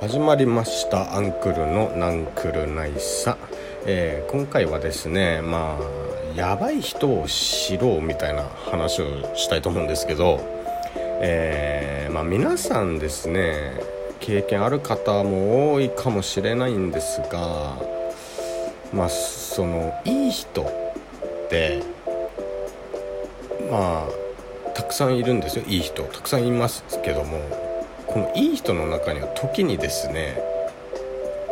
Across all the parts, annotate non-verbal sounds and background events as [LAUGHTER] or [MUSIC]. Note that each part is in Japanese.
始まりましたアンクルのナンクルナイサ、えー、今回はですねまあやばい人を知ろうみたいな話をしたいと思うんですけど、えー、まあ、皆さんですね経験ある方も多いかもしれないんですがまあそのいい人ってまあたくさんいるんですよ。いい人たくさんいますけども。このいい人の中には時にですね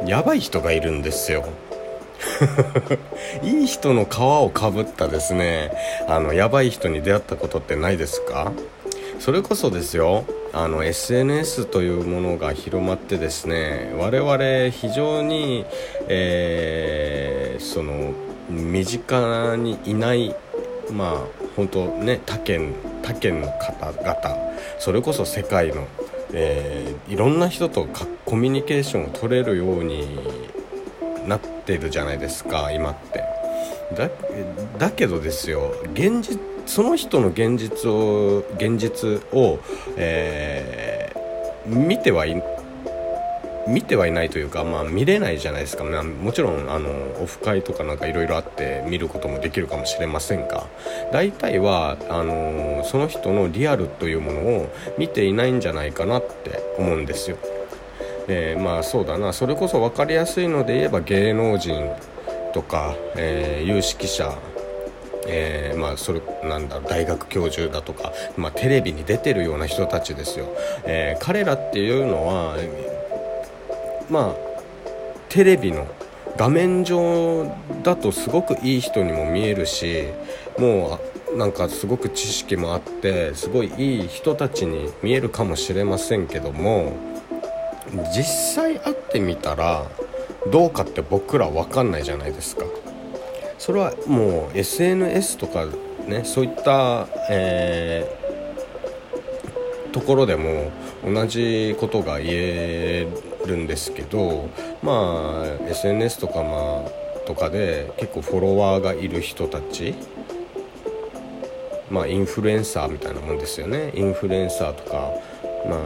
やばい人がいるんですよ。[LAUGHS] いい人の皮をかぶったですねあのやばい人に出会ったことってないですか？それこそですよあの SNS というものが広まってですね我々非常に、えー、その身近にいないまあ本当ね他県他県の方々それこそ世界のえー、いろんな人とコミュニケーションを取れるようになってるじゃないですか今って。だだけどですよ現実その人の現実を現実を、えー、見てはい見てはいないというか、まあ、見れないじゃないですか、まあ、もちろんあのオフ会とかなんかいろいろあって見ることもできるかもしれませんが大体はあのその人のリアルというものを見ていないんじゃないかなって思うんですよ。えー、まあそうだな。それこそ分かりやすいので言えば芸能人とか、えー、有識者えー、まあそれなんだ大学教授だとか、まあ、テレビに出てるような人たちですよ、えー、彼らっていうのはまあテレビの画面上だとすごくいい人にも見えるしもうなんかすごく知識もあってすごいいい人たちに見えるかもしれませんけども実際会ってみたらどうかって僕ら分かんないじゃないですか。それはもう SNS とかねそういった、えー、ところでも同じことが言えるんですけどまあ SNS とかまあとかで結構フォロワーがいる人たちまあインフルエンサーみたいなもんですよね。インフルエンサーとかま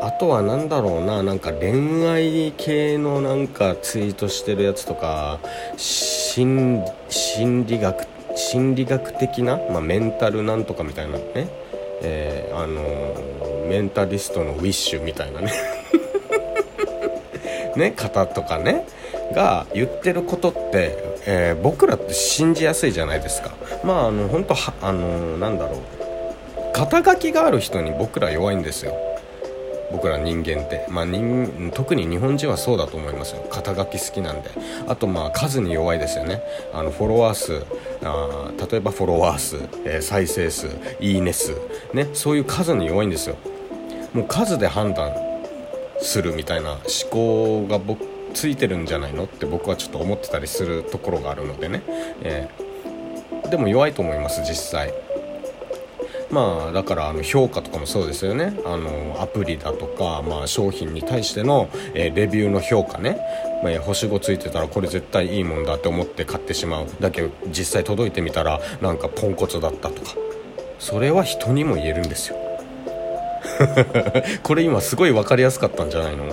ああとは何だろうななんか恋愛系のなんかツイートしてるやつとか心理学心理学的な、まあ、メンタルなんとかみたいなね、えー、あのメンタリストのウィッシュみたいなね。[LAUGHS] ね方とかねが言ってることって、えー、僕らって信じやすいじゃないですか。まああの本当はあのなんだろう。肩書きがある人に僕ら弱いんですよ。僕ら人間って、まあ人、特に日本人はそうだと思いますよ。肩書き好きなんで。あとまあ数に弱いですよね。あのフォロワー数。あ例えばフォロワー数、えー、再生数。いいね数。ねそういう数に弱いんですよ。もう数で判断するみたいな思考が僕ついてるんじゃないのって僕はちょっと思ってたりするところがあるのでね、えー、でも弱いと思います実際。まあだからあの評価とかもそうですよね。あのアプリだとか、まあ、商品に対しての、えー、レビューの評価ね、まあ、星5ついてたらこれ絶対いいもんだって思って買ってしまうだけど実際届いてみたらなんかポンコツだったとか。それは人にも言えるんですよ。[LAUGHS] これ今すごい分かりやすかったんじゃないの？うん。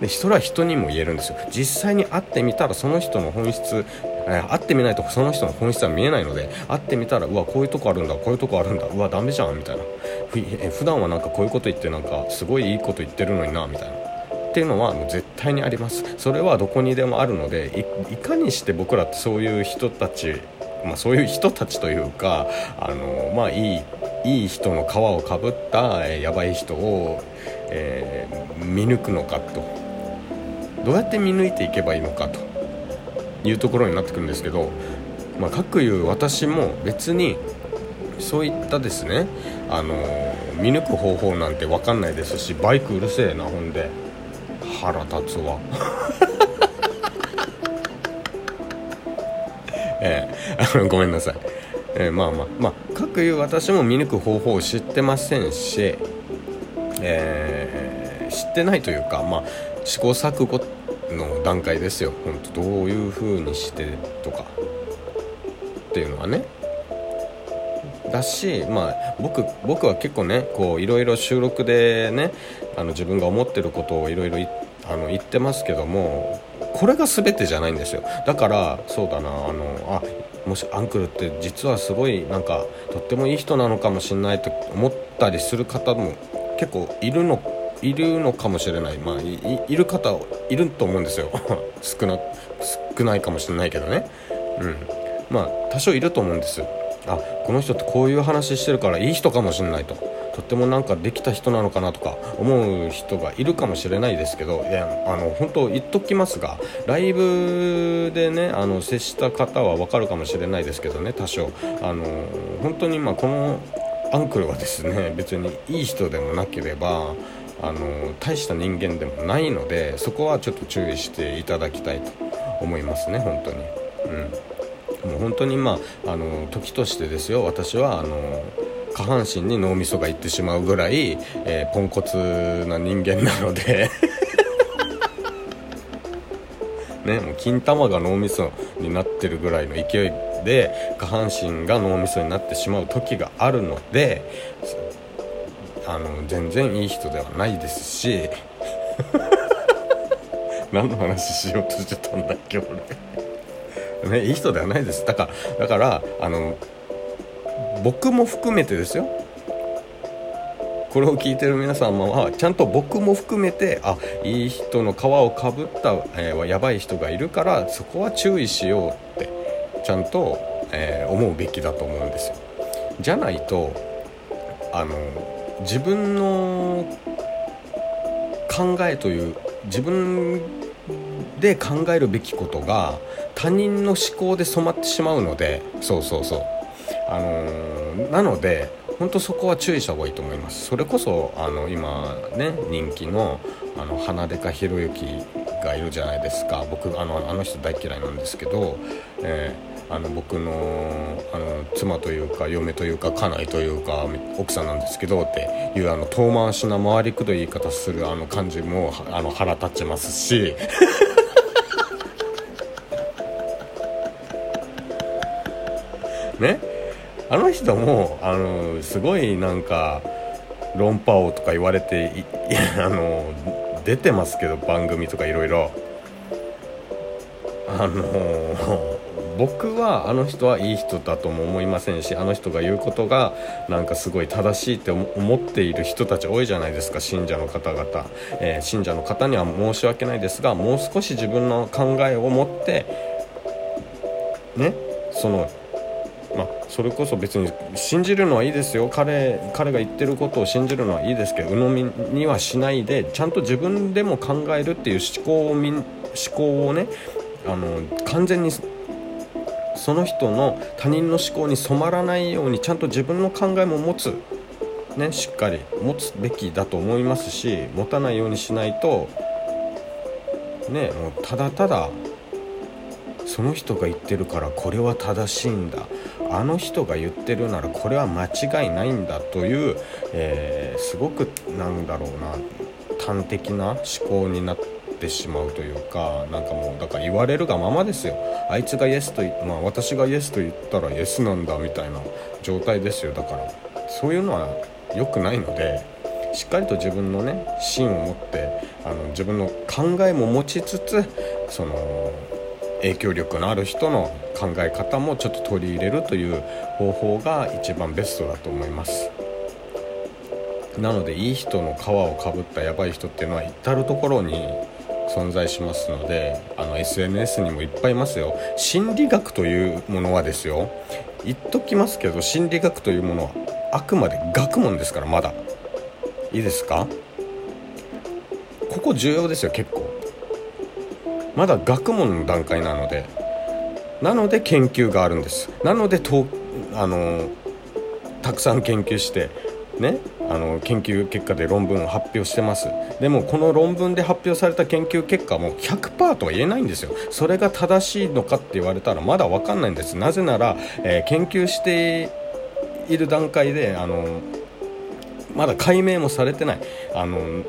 で人は人にも言えるんですよ。実際に会ってみたらその人の本質え会ってみないとその人の本質は見えないので会ってみたらうわこういうとこあるんだこういうとこあるんだうわダメじゃんみたいな。ふ普段はなんかこういうこと言ってなんかすごいいいこと言ってるのになみたいな。っていうのはもう絶対にあります。それはどこにでもあるのでいかにして僕らってそういう人たちまあ、そういう人たちというかあの、まあ、いいいい人の皮をかぶった、やばい人を、えー、見抜くのかと。どうやって見抜いていけばいいのかと。いうところになってくるんですけど、まあ、かくいう私も別にそういったですね、あのー、見抜く方法なんて分かんないですしバイクうるせえなほんで。腹立つわ。[LAUGHS] えー、ごめんなさい、えー、まあまあまあかくいう私も見抜く方法を知ってませんし、えー、知ってないというかまあ試行錯誤の段階ですよ。本当どういう風にしてとか。っていうのはね。だし、まあ、僕僕は結構ねこういろいろ収録でねあの自分が思ってることをいろいろ言ってますけどもこれが全てじゃないんですよ。だからそうだなあのあもしアンクルって実はすごいなんかとってもいい人なのかもしれないと思ったりする方も結構いるのいるのかもしれない。まあいる方いると思うんですよ。[LAUGHS] 少な少ないかもしれないけどね。うん。まあ多少いると思うんですあこの人ってこういう話してるからいい人かもしれないと。とってもなんかできた人なのかなとか思う人がいるかもしれないですけどいやあの本当言っときますがライブでねあの接した方は分かるかもしれないですけどね多少あの本当にまあこのアンクルはですね別にいい人でもなければあの大した人間でもないのでそこはちょっと注意していただきたいと思いますね本当に。うん、もう本当にまああの時としてですよ私はあの下半身に脳みそがいってしまうぐらい、えー、ポンコツな人間なので。[LAUGHS] ね、もう金玉が脳みそになってるぐらいの勢いで下半身が脳みそになってしまう時があるのであの全然いい人ではないですし。[LAUGHS] 何の話しようとしてたんだっけ俺。[LAUGHS] ねいい人ではないです。だからだからあの僕も含めてですよ。これを聞いてる皆様はちゃんと僕も含めてあいい人の皮をかぶった、えー、やばい人がいるからそこは注意しようってちゃんと、えー、思うべきだと思うんですよ。じゃないとあの自分の考えという自分で考えるべきことが他人の思考で染まってしまうのでそうそうそう。あの、なので本当そこは注意した方がいいと思います。それこそあの今ね人気のあの花でかひろゆきがいるじゃないですか。僕あのあの人大嫌いなんですけど、えーあの僕のあの妻というか嫁というか家内というか奥さんなんですけどっていうあの遠回しな回りくどい言い方するあの感じもあの腹立ちますし。[LAUGHS] ね？あの人もあのすごいなんか論破王とか言われて [LAUGHS] あの出てますけど番組とかいろいろ。あの僕はあの人はいい人だとも思いませんしあの人が言うことがなんかすごい正しいって思っている人たち多いじゃないですか信者の方々、えー、信者の方には申し訳ないですがもう少し自分の考えを持ってねそのまあ、それこそ別に信じるのはいいですよ。彼彼が言ってることを信じるのはいいですけど鵜呑みにはしないでちゃんと自分でも考えるっていう思考を思考をねあの完全にその人の他人の思考に染まらないようにちゃんと自分の考えも持つ、ね、しっかり持つべきだと思いますし持たないようにしないとねもうただただその人が言ってるからこれは正しいんだ。あの人が言ってるならこれは間違いないんだという、えー、すごくなんだろうな端的な思考になってしまうというかなんかもうだから言われるがままですよ。あいつがイエスとまあ私がイエスと言ったらイエスなんだみたいな状態ですよ。だからそういうのは良くないのでしっかりと自分のね芯を持ってあの自分の考えも持ちつつその影響力のある人の考え方もちょっと取り入れるという方法が一番ベストだと思います。なのでいい人の皮をかぶったやばい人っていうのは至る所に存在しますのであの SNS にもいっぱいいますよ。心理学というものはですよ。言っときますけど心理学というものはあくまで学問ですからまだ。いいですか？ここ重要ですよ結構。まだ学問の段階なのでなので研究があるんです。なのでとあのたくさん研究してねあの研究結果で論文を発表してます。でもこの論文で発表された研究結果も100%とは言えないんですよ。それが正しいのかって言われたらまだ分かんないんです。なぜなら、えー、研究している段階であのまだ解明もされてない。あの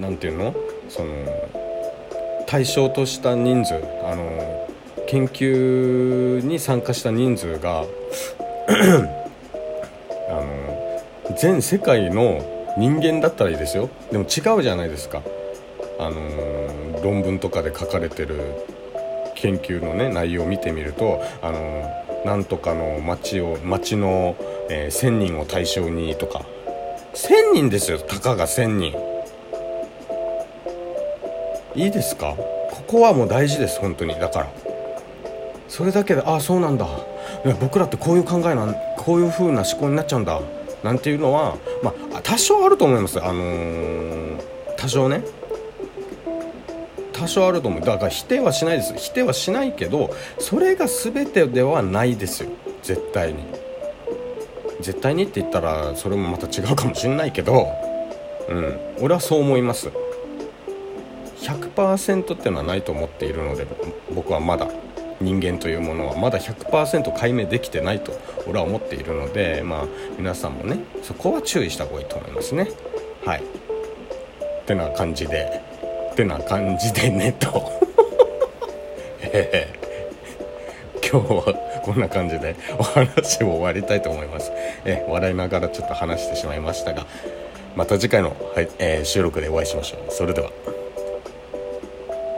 なていうの？その対象とした人数あの研究に参加した人数が [CLEARS THROAT] あの全世界の人間だったらいいですよ。でも違うじゃないですか。あの、論文とかで書かれてる研究のね内容を見てみるとあのなんとかの町を町の、え、1000人を対象にとか。1000人ですよ。たかが1000人。いいですか？ここはもう大事です本当に。だから。それだけでああそうなんだ。僕らってこういう考えなんこういう風な思考になっちゃうんだ。なんていうのはまあ多少あると思います。あのー、多少ね。多少あると思う。だから否定はしないです。否定はしないけどそれが全てではないですよ。絶対に。絶対にって言ったらそれもまた違うかもしんないけど。うん。俺はそう思います。100%っていうのはないと思っているので僕はまだ人間というものはまだ100%解明できてないと俺は思っているのでまあ皆さんもねそこは注意した方がいいと思いますね。はい。ってな感じでってな感じでねと。え今日はこんな感じでお話を終わりたいと思います。え笑いながらちょっと話してしまいましたがまた次回の、はいえー、収録でお会いしましょう。それでは。